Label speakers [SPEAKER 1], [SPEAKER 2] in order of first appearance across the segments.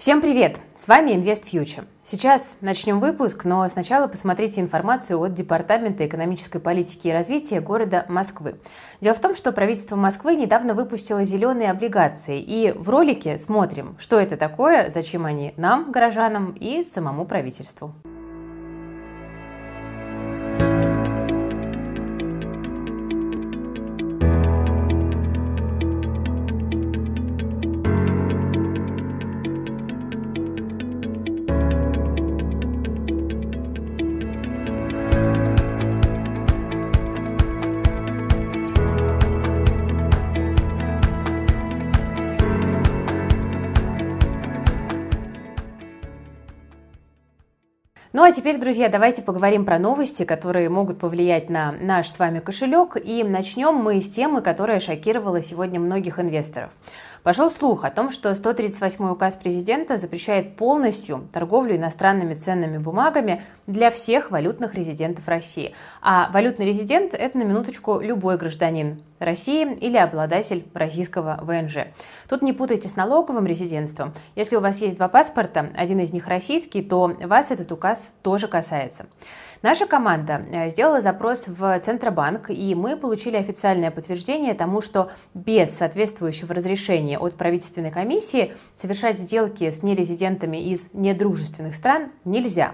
[SPEAKER 1] Всем привет! С вами Invest Future. Сейчас начнем выпуск, но сначала посмотрите информацию от Департамента экономической политики и развития города Москвы. Дело в том, что правительство Москвы недавно выпустило зеленые облигации, и в ролике смотрим, что это такое, зачем они нам, горожанам, и самому правительству. А теперь, друзья, давайте поговорим про новости, которые могут повлиять на наш с вами кошелек. И начнем мы с темы, которая шокировала сегодня многих инвесторов. Пошел слух о том, что 138 указ президента запрещает полностью торговлю иностранными ценными бумагами для всех валютных резидентов России. А валютный резидент – это на минуточку любой гражданин России или обладатель российского ВНЖ. Тут не путайте с налоговым резидентством. Если у вас есть два паспорта, один из них российский, то вас этот указ тоже касается. Наша команда э, сделала запрос в Центробанк, и мы получили официальное подтверждение тому, что без соответствующего разрешения от правительственной комиссии совершать сделки с нерезидентами из недружественных стран нельзя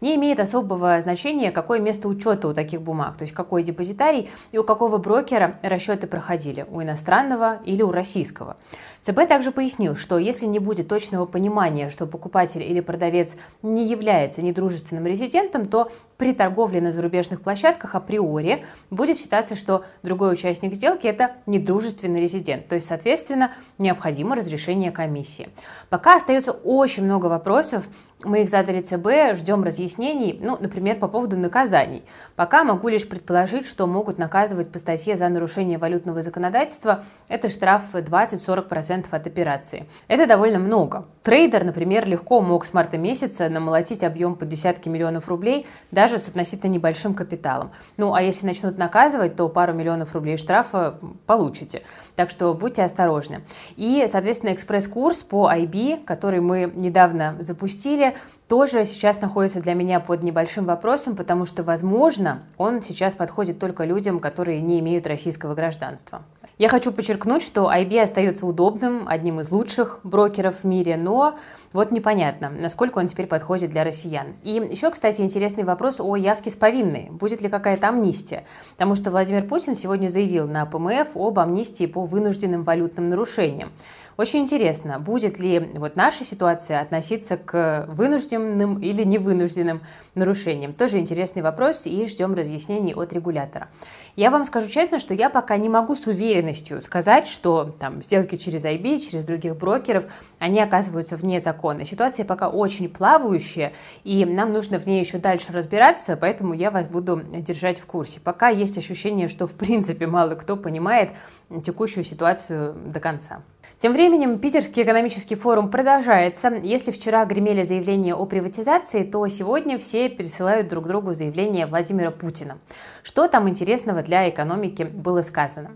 [SPEAKER 1] не имеет особого значения, какое место учета у таких бумаг, то есть какой депозитарий и у какого брокера расчеты проходили, у иностранного или у российского. ЦБ также пояснил, что если не будет точного понимания, что покупатель или продавец не является недружественным резидентом, то при торговле на зарубежных площадках априори будет считаться, что другой участник сделки – это недружественный резидент, то есть, соответственно, необходимо разрешение комиссии. Пока остается очень много вопросов, мы их задали ЦБ, ждем разъяснений, ну, например, по поводу наказаний. Пока могу лишь предположить, что могут наказывать по статье за нарушение валютного законодательства. Это штраф 20-40% 10% от операции. Это довольно много. Трейдер, например, легко мог с марта месяца намолотить объем под десятки миллионов рублей даже с относительно небольшим капиталом. Ну, а если начнут наказывать, то пару миллионов рублей штрафа получите. Так что будьте осторожны. И, соответственно, экспресс-курс по IB, который мы недавно запустили, тоже сейчас находится для меня под небольшим вопросом, потому что, возможно, он сейчас подходит только людям, которые не имеют российского гражданства. Я хочу подчеркнуть, что IB остается удобным, одним из лучших брокеров в мире, но вот непонятно, насколько он теперь подходит для россиян. И еще, кстати, интересный вопрос о явке с повинной. Будет ли какая-то амнистия? Потому что Владимир Путин сегодня заявил на ПМФ об амнистии по вынужденным валютным нарушениям. Очень интересно, будет ли вот наша ситуация относиться к вынужденным или невынужденным нарушениям. Тоже интересный вопрос и ждем разъяснений от регулятора. Я вам скажу честно, что я пока не могу с уверенностью сказать, что там сделки через IB, через других брокеров, они оказываются вне закона. Ситуация пока очень плавающая, и нам нужно в ней еще дальше разбираться, поэтому я вас буду держать в курсе. Пока есть ощущение, что в принципе мало кто понимает текущую ситуацию до конца. Тем временем Питерский экономический форум продолжается. Если вчера гремели заявления о приватизации, то сегодня все пересылают друг другу заявления Владимира Путина. Что там интересного для экономики было сказано?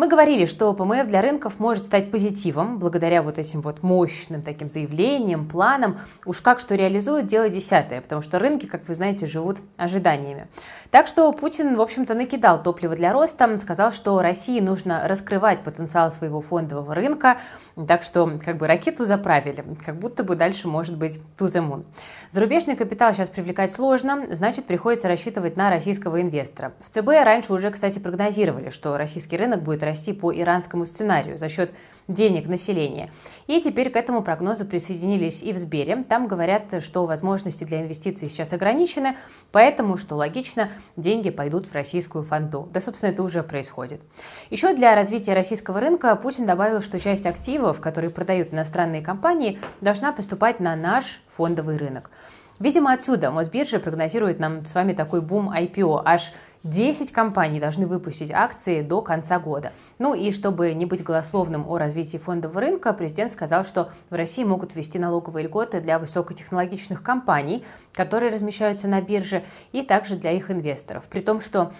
[SPEAKER 1] Мы говорили, что ПМФ для рынков может стать позитивом благодаря вот этим вот мощным таким заявлениям, планам. Уж как что реализуют, дело десятое, потому что рынки, как вы знаете, живут ожиданиями. Так что Путин, в общем-то, накидал топливо для роста, сказал, что России нужно раскрывать потенциал своего фондового рынка, так что как бы ракету заправили, как будто бы дальше может быть moon. Зарубежный капитал сейчас привлекать сложно, значит приходится рассчитывать на российского инвестора. В ЦБ раньше уже, кстати, прогнозировали, что российский рынок будет расти по иранскому сценарию за счет денег населения. И теперь к этому прогнозу присоединились и в Сбере. Там говорят, что возможности для инвестиций сейчас ограничены, поэтому, что логично, деньги пойдут в российскую фонду. Да, собственно, это уже происходит. Еще для развития российского рынка Путин добавил, что часть активов, которые продают иностранные компании, должна поступать на наш фондовый рынок. Видимо, отсюда Мосбиржа прогнозирует нам с вами такой бум IPO. Аж 10 компаний должны выпустить акции до конца года. Ну и чтобы не быть голословным о развитии фондового рынка, президент сказал, что в России могут ввести налоговые льготы для высокотехнологичных компаний, которые размещаются на бирже, и также для их инвесторов. При том, что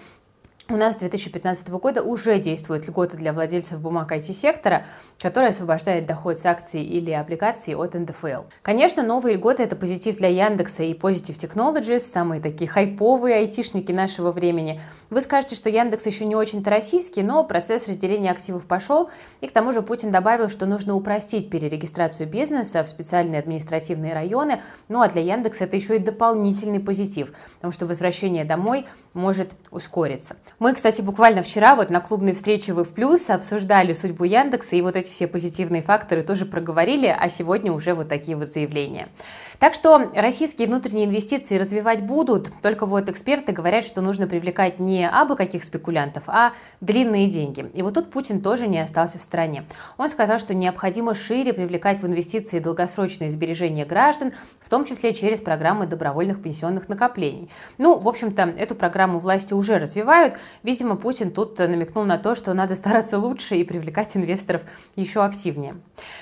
[SPEAKER 1] у нас с 2015 года уже действует льгота для владельцев бумаг IT-сектора, которая освобождает доход с акций или облигаций от НДФЛ. Конечно, новые льготы – это позитив для Яндекса и Positive Technologies, самые такие хайповые айтишники нашего времени. Вы скажете, что Яндекс еще не очень-то российский, но процесс разделения активов пошел, и к тому же Путин добавил, что нужно упростить перерегистрацию бизнеса в специальные административные районы, ну а для Яндекса это еще и дополнительный позитив, потому что возвращение домой может ускориться. Мы, кстати, буквально вчера вот на клубной встрече в Плюс обсуждали судьбу Яндекса, и вот эти все позитивные факторы тоже проговорили, а сегодня уже вот такие вот заявления. Так что российские внутренние инвестиции развивать будут, только вот эксперты говорят, что нужно привлекать не абы каких спекулянтов, а длинные деньги. И вот тут Путин тоже не остался в стороне. Он сказал, что необходимо шире привлекать в инвестиции долгосрочные сбережения граждан, в том числе через программы добровольных пенсионных накоплений. Ну, в общем-то, эту программу власти уже развивают. Видимо, Путин тут намекнул на то, что надо стараться лучше и привлекать инвесторов еще активнее.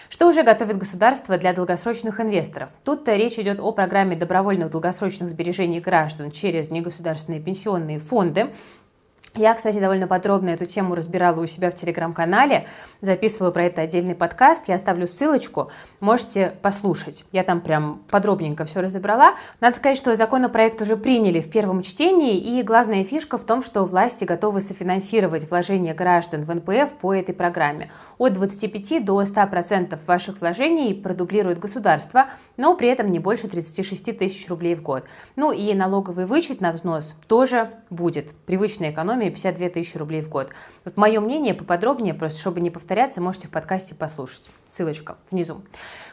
[SPEAKER 1] Что уже готовит государство для долгосрочных инвесторов? Тут речь идет о программе добровольных долгосрочных сбережений граждан через негосударственные пенсионные фонды. Я, кстати, довольно подробно эту тему разбирала у себя в телеграм-канале, записывала про это отдельный подкаст, я оставлю ссылочку, можете послушать. Я там прям подробненько все разобрала. Надо сказать, что законопроект уже приняли в первом чтении, и главная фишка в том, что власти готовы софинансировать вложения граждан в НПФ по этой программе. От 25 до 100% ваших вложений продублирует государство, но при этом не больше 36 тысяч рублей в год. Ну и налоговый вычет на взнос тоже будет. Привычная экономия экономии 52 тысячи рублей в год. Вот мое мнение поподробнее, просто чтобы не повторяться, можете в подкасте послушать. Ссылочка внизу.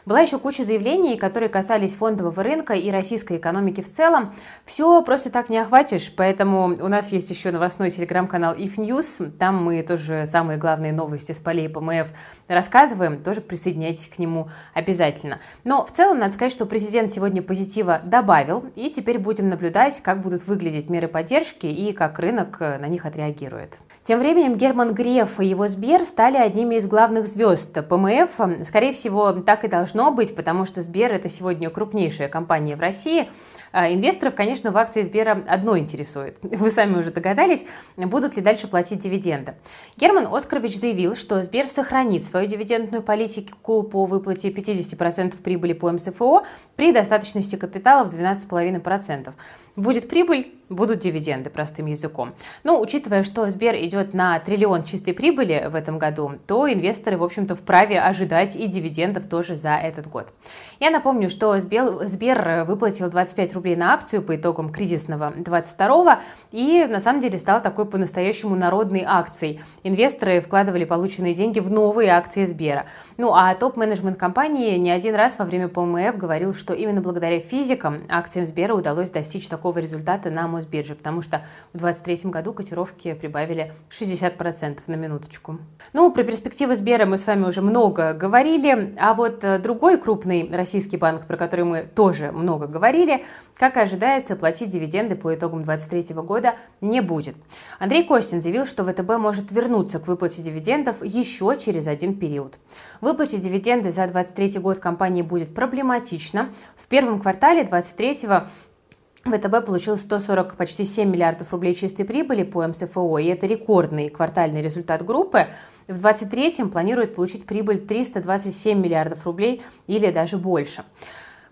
[SPEAKER 1] Была еще куча заявлений, которые касались фондового рынка и российской экономики в целом. Все просто так не охватишь, поэтому у нас есть еще новостной телеграм-канал If News. Там мы тоже самые главные новости с полей ПМФ рассказываем. Тоже присоединяйтесь к нему обязательно. Но в целом надо сказать, что президент сегодня позитива добавил, и теперь будем наблюдать, как будут выглядеть меры поддержки и как рынок на них отреагирует. Тем временем Герман Греф и его Сбер стали одними из главных звезд ПМФ. Скорее всего, так и должно быть, потому что Сбер – это сегодня крупнейшая компания в России. А инвесторов, конечно, в акции Сбера одно интересует. Вы сами уже догадались, будут ли дальше платить дивиденды. Герман Оскарович заявил, что Сбер сохранит свою дивидендную политику по выплате 50% прибыли по МСФО при достаточности капитала в 12,5%. Будет прибыль, будут дивиденды, простым языком. Но учитывая, что Сбер идет на триллион чистой прибыли в этом году, то инвесторы, в общем-то, вправе ожидать и дивидендов тоже за этот год. Я напомню, что Сбер выплатил 25 рублей на акцию по итогам кризисного 22 и на самом деле стал такой по-настоящему народной акцией. Инвесторы вкладывали полученные деньги в новые акции Сбера. Ну а топ-менеджмент компании не один раз во время ПМФ говорил, что именно благодаря физикам акциям Сбера удалось достичь такого результата на Мосбирже, потому что в 2023 году котировки прибавили 60% на минуточку. Ну, про перспективы Сбера мы с вами уже много говорили, а вот э, другой крупный российский банк, про который мы тоже много говорили, как и ожидается, платить дивиденды по итогам 2023 года не будет. Андрей Костин заявил, что ВТБ может вернуться к выплате дивидендов еще через один период. Выплатить дивиденды за 2023 год компании будет проблематично. В первом квартале 2023 ВТБ получил 140, почти 7 миллиардов рублей чистой прибыли по МСФО, и это рекордный квартальный результат группы. В 2023 планирует получить прибыль 327 миллиардов рублей или даже больше.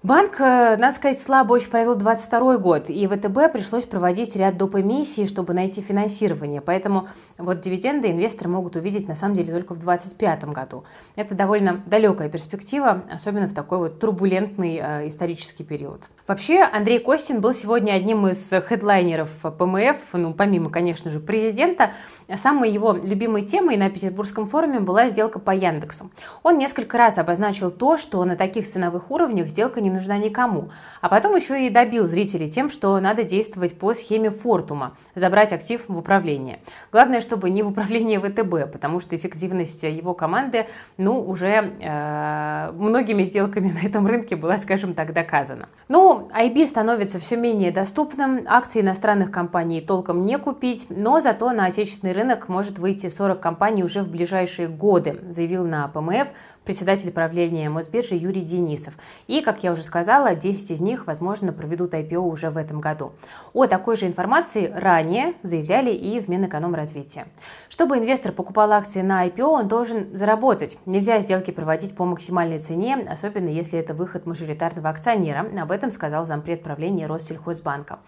[SPEAKER 1] Банк, э, надо сказать, слабо очень провел 22 год, и ВТБ пришлось проводить ряд доп. эмиссий, чтобы найти финансирование. Поэтому вот дивиденды инвесторы могут увидеть на самом деле только в 2025 году. Это довольно далекая перспектива, особенно в такой вот турбулентный э, исторический период. Вообще, Андрей Костин был сегодня одним из хедлайнеров ПМФ, ну, помимо, конечно же, президента. Самой его любимой темой на Петербургском форуме была сделка по Яндексу. Он несколько раз обозначил то, что на таких ценовых уровнях сделка не нужна никому. А потом еще и добил зрителей тем, что надо действовать по схеме Фортума, забрать актив в управление. Главное, чтобы не в управление ВТБ, потому что эффективность его команды, ну, уже э, многими сделками на этом рынке была, скажем так, доказана. Ну, IB становится все менее доступным, акции иностранных компаний толком не купить, но зато на отечественный рынок может выйти 40 компаний уже в ближайшие годы, заявил на ПМФ председатель правления Мосбиржи Юрий Денисов. И, как я уже сказала, 10 из них, возможно, проведут IPO уже в этом году. О такой же информации ранее заявляли и в Минэкономразвития. Чтобы инвестор покупал акции на IPO, он должен заработать. Нельзя сделки проводить по максимальной цене, особенно если это выход мажоритарного акционера. Об этом сказал зампред правления Россельхозбанка.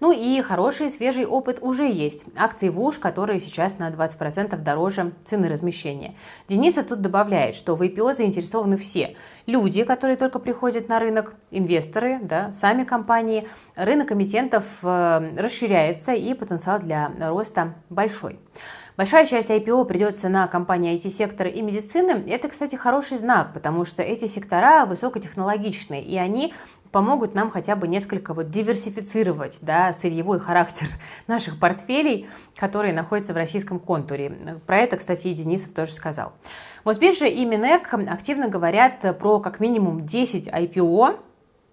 [SPEAKER 1] Ну и хороший свежий опыт уже есть. Акции ВУШ, которые сейчас на 20% дороже цены размещения. Денисов тут добавляет, что в IPO заинтересованы все. Люди, которые только приходят на рынок, инвесторы, да, сами компании. Рынок эмитентов э, расширяется и потенциал для роста большой. Большая часть IPO придется на компании IT-сектора и медицины. Это, кстати, хороший знак, потому что эти сектора высокотехнологичные, и они помогут нам хотя бы несколько вот диверсифицировать да, сырьевой характер наших портфелей, которые находятся в российском контуре. Про это, кстати, и Денисов тоже сказал. Мосбиржа и Минэк активно говорят про как минимум 10 IPO,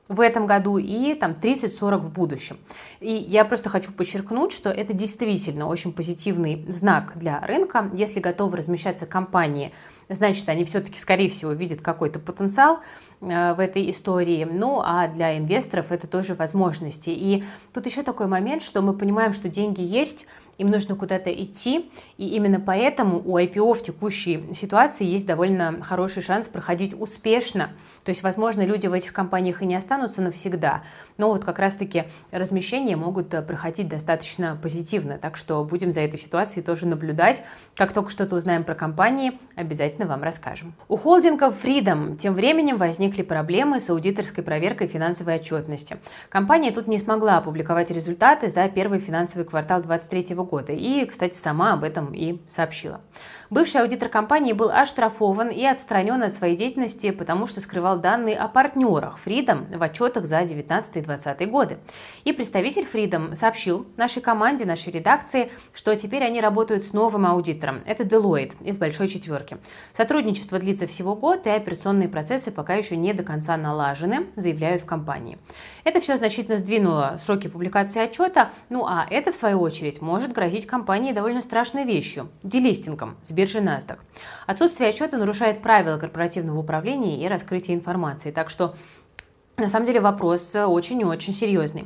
[SPEAKER 1] в этом году и там 30-40 в будущем. И я просто хочу подчеркнуть, что это действительно очень позитивный знак для рынка. Если готовы размещаться компании, значит, они все-таки, скорее всего, видят какой-то потенциал э, в этой истории. Ну, а для инвесторов это тоже возможности. И тут еще такой момент, что мы понимаем, что деньги есть, им нужно куда-то идти, и именно поэтому у IPO в текущей ситуации есть довольно хороший шанс проходить успешно. То есть, возможно, люди в этих компаниях и не останутся навсегда, но вот как раз-таки размещения могут э, проходить достаточно позитивно, так что будем за этой ситуацией тоже наблюдать. Как только что-то узнаем про компании, обязательно вам расскажем. У холдинга Freedom тем временем возникли проблемы с аудиторской проверкой финансовой отчетности. Компания тут не смогла опубликовать результаты за первый финансовый квартал 2023 года. И, кстати, сама об этом и сообщила. Бывший аудитор компании был оштрафован и отстранен от своей деятельности, потому что скрывал данные о партнерах Freedom в отчетах за 2019 и 2020 годы. И представитель Freedom сообщил нашей команде, нашей редакции, что теперь они работают с новым аудитором. Это Deloitte из Большой Четверки. Сотрудничество длится всего год, и операционные процессы пока еще не до конца налажены, заявляют в компании. Это все значительно сдвинуло сроки публикации отчета, ну а это, в свою очередь, может грозить компании довольно страшной вещью – делистингом с биржи NASDAQ. Отсутствие отчета нарушает правила корпоративного управления и раскрытия информации, так что на самом деле вопрос очень и очень серьезный.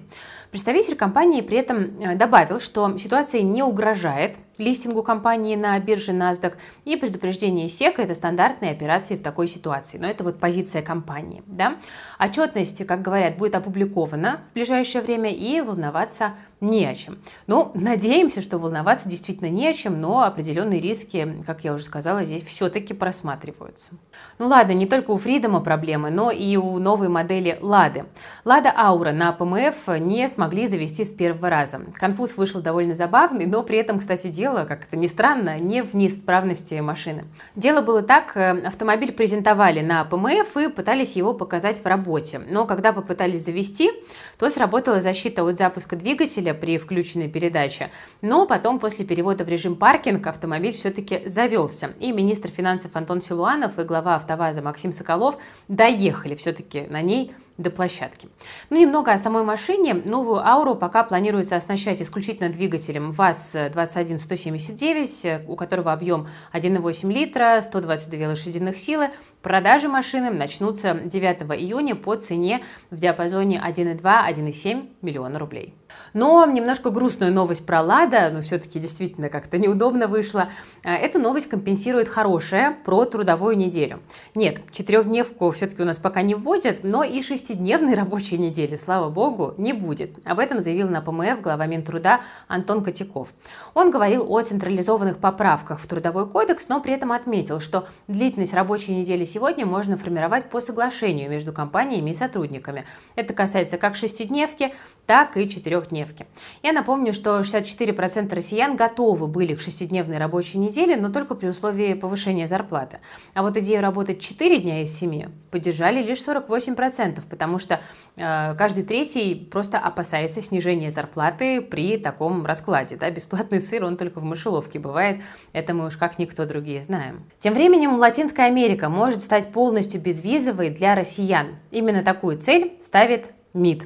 [SPEAKER 1] Представитель компании при этом э, добавил, что ситуация не угрожает листингу компании на бирже NASDAQ и предупреждение СЕКа – это стандартные операции в такой ситуации. Но это вот позиция компании. Да? Отчетность, как говорят, будет опубликована в ближайшее время и волноваться не о чем. Ну, надеемся, что волноваться действительно не о чем, но определенные риски, как я уже сказала, здесь все-таки просматриваются. Ну ладно, не только у Фридома проблемы, но и у новой модели Лады. Лада Аура на ПМФ не смогли завести с первого раза. Конфуз вышел довольно забавный, но при этом, кстати, дело, как это ни странно, не в неисправности машины. Дело было так, э, автомобиль презентовали на ПМФ и пытались его показать в работе. Но когда попытались завести, то сработала защита от запуска двигателя при включенной передаче. Но потом, после перевода в режим паркинг, автомобиль все-таки завелся. И министр финансов Антон Силуанов и глава АвтоВАЗа Максим Соколов доехали все-таки на ней до площадки. Ну, немного о самой машине. Новую Ауру пока планируется оснащать исключительно двигателем ВАЗ-21179, у которого объем 1,8 литра, 122 лошадиных силы. Продажи машины начнутся 9 июня по цене в диапазоне 1,2-1,7 миллиона рублей. Но немножко грустную новость про Лада, но все-таки действительно как-то неудобно вышло. А, эта новость компенсирует хорошее про трудовую неделю. Нет, четырехдневку все-таки у нас пока не вводят, но и шестидневной рабочей недели, слава богу, не будет. Об этом заявил на ПМФ глава Минтруда Антон Котяков. Он говорил о централизованных поправках в Трудовой кодекс, но при этом отметил, что длительность рабочей недели сегодня можно формировать по соглашению между компаниями и сотрудниками. Это касается как шестидневки, так и четырехдневки. Я напомню, что 64% россиян готовы были к шестидневной рабочей неделе, но только при условии повышения зарплаты. А вот идею работать 4 дня из 7 поддержали лишь 48%, потому что э, каждый третий просто опасается снижения зарплаты при таком раскладе. Да? Бесплатный сыр, он только в мышеловке бывает, это мы уж как никто другие знаем. Тем временем Латинская Америка может стать полностью безвизовой для россиян. Именно такую цель ставит МИД.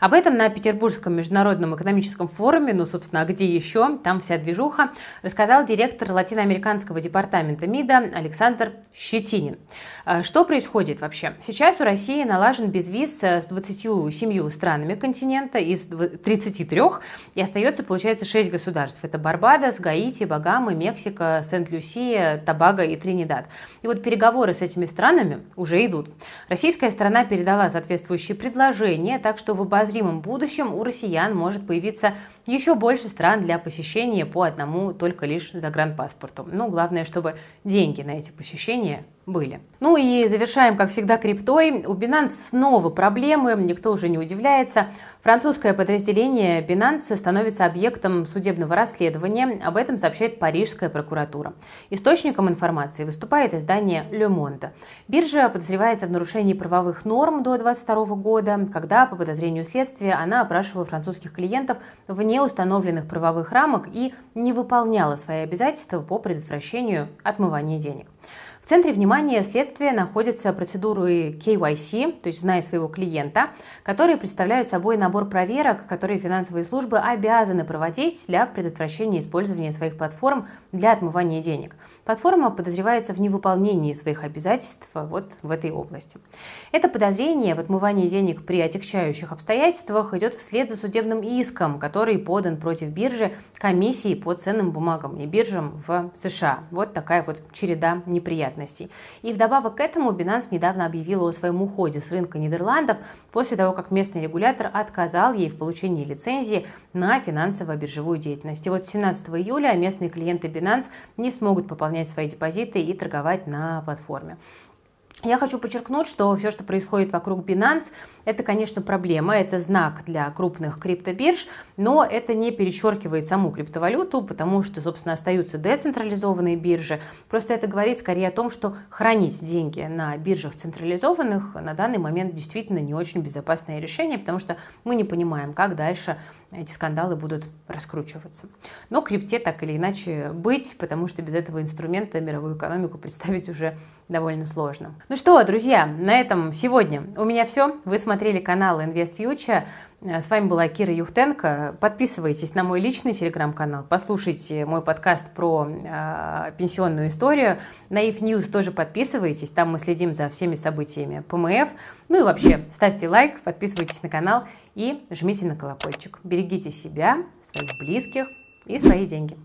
[SPEAKER 1] Об этом на Петербургском международном экономическом форуме, ну, собственно, а где еще, там вся движуха, рассказал директор латиноамериканского департамента МИДа Александр Щетинин. А, что происходит вообще? Сейчас у России налажен безвиз э, с 27 странами континента из 33, и остается, получается, 6 государств. Это Барбадос, Гаити, Багамы, Мексика, Сент-Люсия, Табага и Тринидад. И вот переговоры с этими странами уже идут. Российская сторона передала соответствующие предложения, так что в обозримом будущем у россиян может появиться еще больше стран для посещения по одному только лишь загранпаспорту. Ну, главное, чтобы деньги на эти посещения были. Ну и завершаем, как всегда, криптой. У Binance снова проблемы, никто уже не удивляется. Французское подразделение Binance становится объектом судебного расследования. Об этом сообщает Парижская прокуратура. Источником информации выступает издание Le Monde. Биржа подозревается в нарушении правовых норм до 2022 года, когда, по подозрению следствия, она опрашивала французских клиентов вне установленных правовых рамок и не выполняла свои обязательства по предотвращению отмывания денег. В центре внимания следствия находятся процедуры KYC, то есть «Знай своего клиента», которые представляют собой набор проверок, которые финансовые службы обязаны проводить для предотвращения использования своих платформ для отмывания денег. Платформа подозревается в невыполнении своих обязательств вот в этой области. Это подозрение в отмывании денег при отягчающих обстоятельствах идет вслед за судебным иском, который подан против биржи комиссии по ценным бумагам и биржам в США. Вот такая вот череда неприятностей неприятностей. И вдобавок к этому Binance недавно объявила о своем уходе с рынка Нидерландов после того, как местный регулятор отказал ей в получении лицензии на финансово-биржевую деятельность. И вот 17 июля местные клиенты Binance не смогут пополнять свои депозиты и торговать на платформе. Я хочу подчеркнуть, что все, что происходит вокруг Binance, это, конечно, проблема, это знак для крупных криптобирж, но это не перечеркивает саму криптовалюту, потому что, собственно, остаются децентрализованные биржи. Просто это говорит скорее о том, что хранить деньги на биржах централизованных на данный момент действительно не очень безопасное решение, потому что мы не понимаем, как дальше эти скандалы будут раскручиваться. Но крипте так или иначе быть, потому что без этого инструмента мировую экономику представить уже довольно сложно. Ну что, друзья, на этом сегодня у меня все. Вы смотрели канал Invest Future. С вами была Кира Юхтенко. Подписывайтесь на мой личный телеграм-канал, послушайте мой подкаст про э, пенсионную историю. На If News тоже подписывайтесь, там мы следим за всеми событиями ПМФ. Ну и вообще, ставьте лайк, подписывайтесь на канал и жмите на колокольчик. Берегите себя, своих близких и свои деньги.